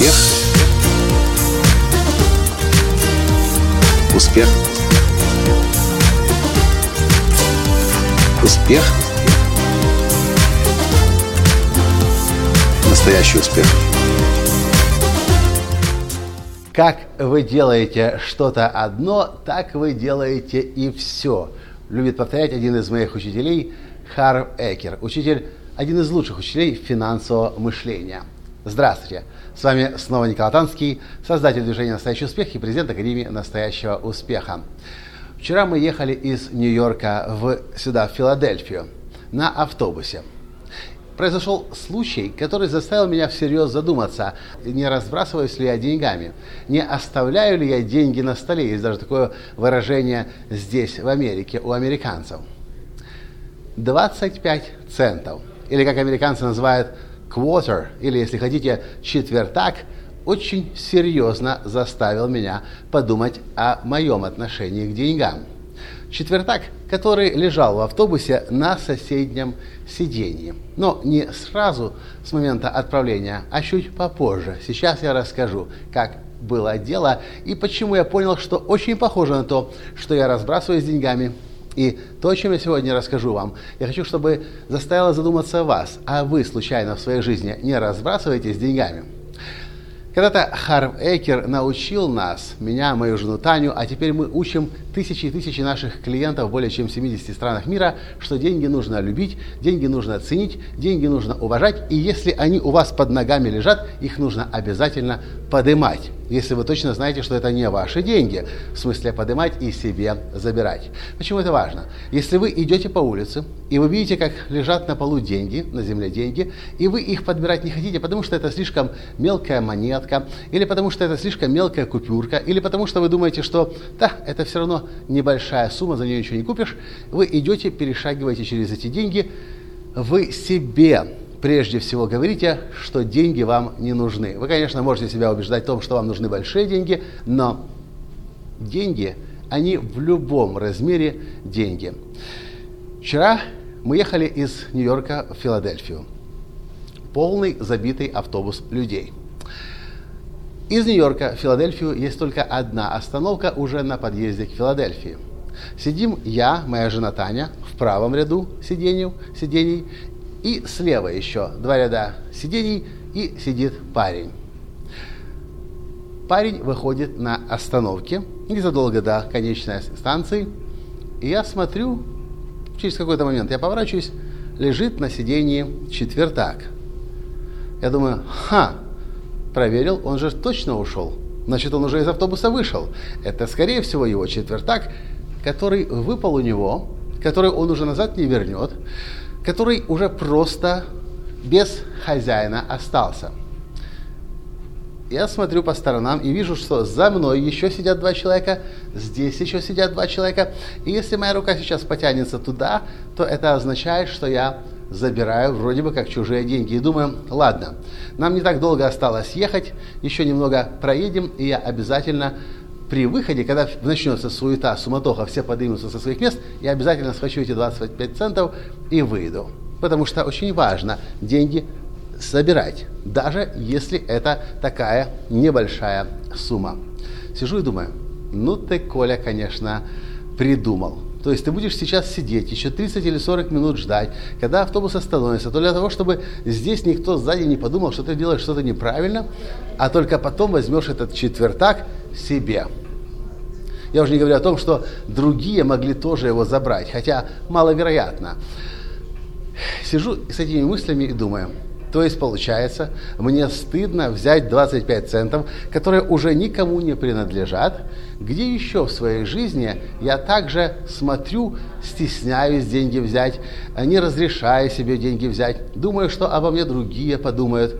Успех. Успех. Успех. Настоящий успех. Как вы делаете что-то одно, так вы делаете и все. Любит повторять один из моих учителей Харв Экер. Учитель, один из лучших учителей финансового мышления. Здравствуйте! С вами снова Николай Танский, создатель движения «Настоящий успех» и президент Академии «Настоящего успеха». Вчера мы ехали из Нью-Йорка в, сюда, в Филадельфию, на автобусе. Произошел случай, который заставил меня всерьез задуматься, не разбрасываюсь ли я деньгами, не оставляю ли я деньги на столе. Есть даже такое выражение здесь, в Америке, у американцев. 25 центов, или как американцы называют quarter, или, если хотите, четвертак, очень серьезно заставил меня подумать о моем отношении к деньгам. Четвертак, который лежал в автобусе на соседнем сиденье. Но не сразу с момента отправления, а чуть попозже. Сейчас я расскажу, как было дело и почему я понял, что очень похоже на то, что я разбрасываюсь деньгами и то, о чем я сегодня расскажу вам, я хочу, чтобы заставило задуматься вас, а вы случайно в своей жизни не разбрасываетесь деньгами. Когда-то Харв Эйкер научил нас, меня, мою жену Таню, а теперь мы учим тысячи и тысячи наших клиентов в более чем 70 странах мира, что деньги нужно любить, деньги нужно ценить, деньги нужно уважать, и если они у вас под ногами лежат, их нужно обязательно подымать если вы точно знаете, что это не ваши деньги, в смысле поднимать и себе забирать. Почему это важно? Если вы идете по улице, и вы видите, как лежат на полу деньги, на земле деньги, и вы их подбирать не хотите, потому что это слишком мелкая монетка, или потому что это слишком мелкая купюрка, или потому что вы думаете, что да, это все равно небольшая сумма, за нее ничего не купишь, вы идете, перешагиваете через эти деньги, вы себе прежде всего говорите, что деньги вам не нужны. Вы, конечно, можете себя убеждать в том, что вам нужны большие деньги, но деньги, они в любом размере деньги. Вчера мы ехали из Нью-Йорка в Филадельфию. Полный забитый автобус людей. Из Нью-Йорка в Филадельфию есть только одна остановка уже на подъезде к Филадельфии. Сидим я, моя жена Таня, в правом ряду сидений, сидений и слева еще два ряда сидений и сидит парень. Парень выходит на остановке незадолго до конечной станции. И я смотрю, через какой-то момент я поворачиваюсь, лежит на сидении четвертак. Я думаю, ха, проверил, он же точно ушел. Значит, он уже из автобуса вышел. Это, скорее всего, его четвертак, который выпал у него, который он уже назад не вернет который уже просто без хозяина остался. Я смотрю по сторонам и вижу, что за мной еще сидят два человека, здесь еще сидят два человека. И если моя рука сейчас потянется туда, то это означает, что я забираю вроде бы как чужие деньги. И думаю, ладно, нам не так долго осталось ехать, еще немного проедем, и я обязательно при выходе, когда начнется суета, суматоха, все поднимутся со своих мест, я обязательно схвачу эти 25 центов и выйду. Потому что очень важно деньги собирать, даже если это такая небольшая сумма. Сижу и думаю, ну ты, Коля, конечно, придумал. То есть ты будешь сейчас сидеть еще 30 или 40 минут ждать, когда автобус остановится, то для того, чтобы здесь никто сзади не подумал, что ты делаешь что-то неправильно, а только потом возьмешь этот четвертак себе. Я уже не говорю о том, что другие могли тоже его забрать, хотя маловероятно. Сижу с этими мыслями и думаю, то есть получается, мне стыдно взять 25 центов, которые уже никому не принадлежат, где еще в своей жизни я также смотрю, стесняюсь деньги взять, не разрешаю себе деньги взять, думаю, что обо мне другие подумают.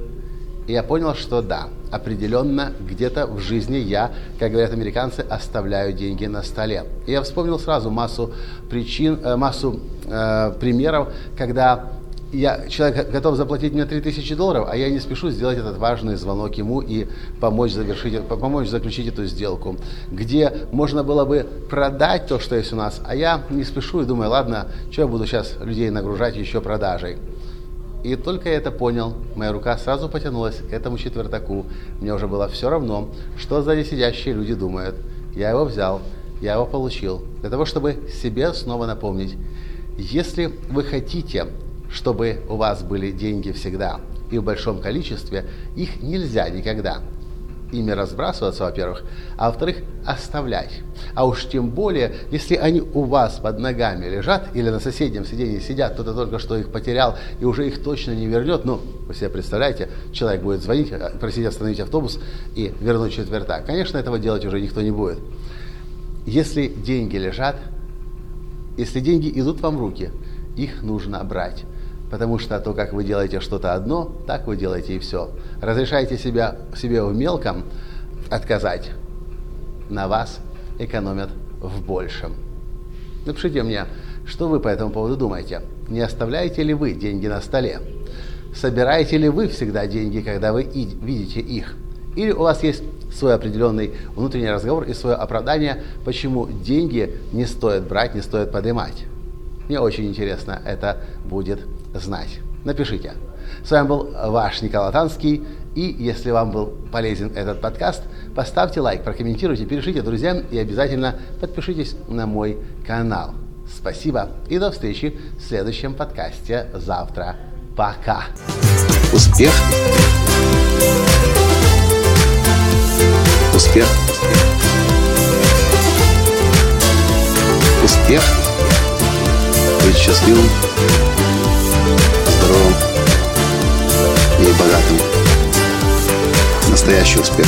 И я понял, что да, определенно где-то в жизни я, как говорят американцы, оставляю деньги на столе. И я вспомнил сразу массу причин, э, массу э, примеров, когда я, человек готов заплатить мне 3000 долларов, а я не спешу сделать этот важный звонок ему и помочь, завершить, помочь заключить эту сделку, где можно было бы продать то, что есть у нас, а я не спешу и думаю, ладно, что я буду сейчас людей нагружать еще продажей. И только я это понял, моя рука сразу потянулась к этому четвертаку. Мне уже было все равно, что сзади сидящие люди думают. Я его взял, я его получил, для того, чтобы себе снова напомнить. Если вы хотите, чтобы у вас были деньги всегда и в большом количестве, их нельзя никогда ими разбрасываться, во-первых, а во-вторых, оставлять. А уж тем более, если они у вас под ногами лежат или на соседнем сиденье сидят, кто-то только что их потерял и уже их точно не вернет, ну, вы себе представляете, человек будет звонить, э, просить остановить автобус и вернуть четвертак. Конечно, этого делать уже никто не будет. Если деньги лежат, если деньги идут вам в руки, их нужно брать. Потому что то, как вы делаете что-то одно, так вы делаете и все. Разрешайте себя, себе в мелком отказать. На вас экономят в большем. Напишите мне, что вы по этому поводу думаете. Не оставляете ли вы деньги на столе? Собираете ли вы всегда деньги, когда вы видите их? Или у вас есть свой определенный внутренний разговор и свое оправдание, почему деньги не стоит брать, не стоит поднимать? Мне очень интересно это будет знать. Напишите. С вами был ваш Николай Танский. И если вам был полезен этот подкаст, поставьте лайк, прокомментируйте, перешлите друзьям и обязательно подпишитесь на мой канал. Спасибо и до встречи в следующем подкасте завтра. Пока. Успех. Успех. Успех. Быть счастливым здоровым и богатым. Настоящий успех.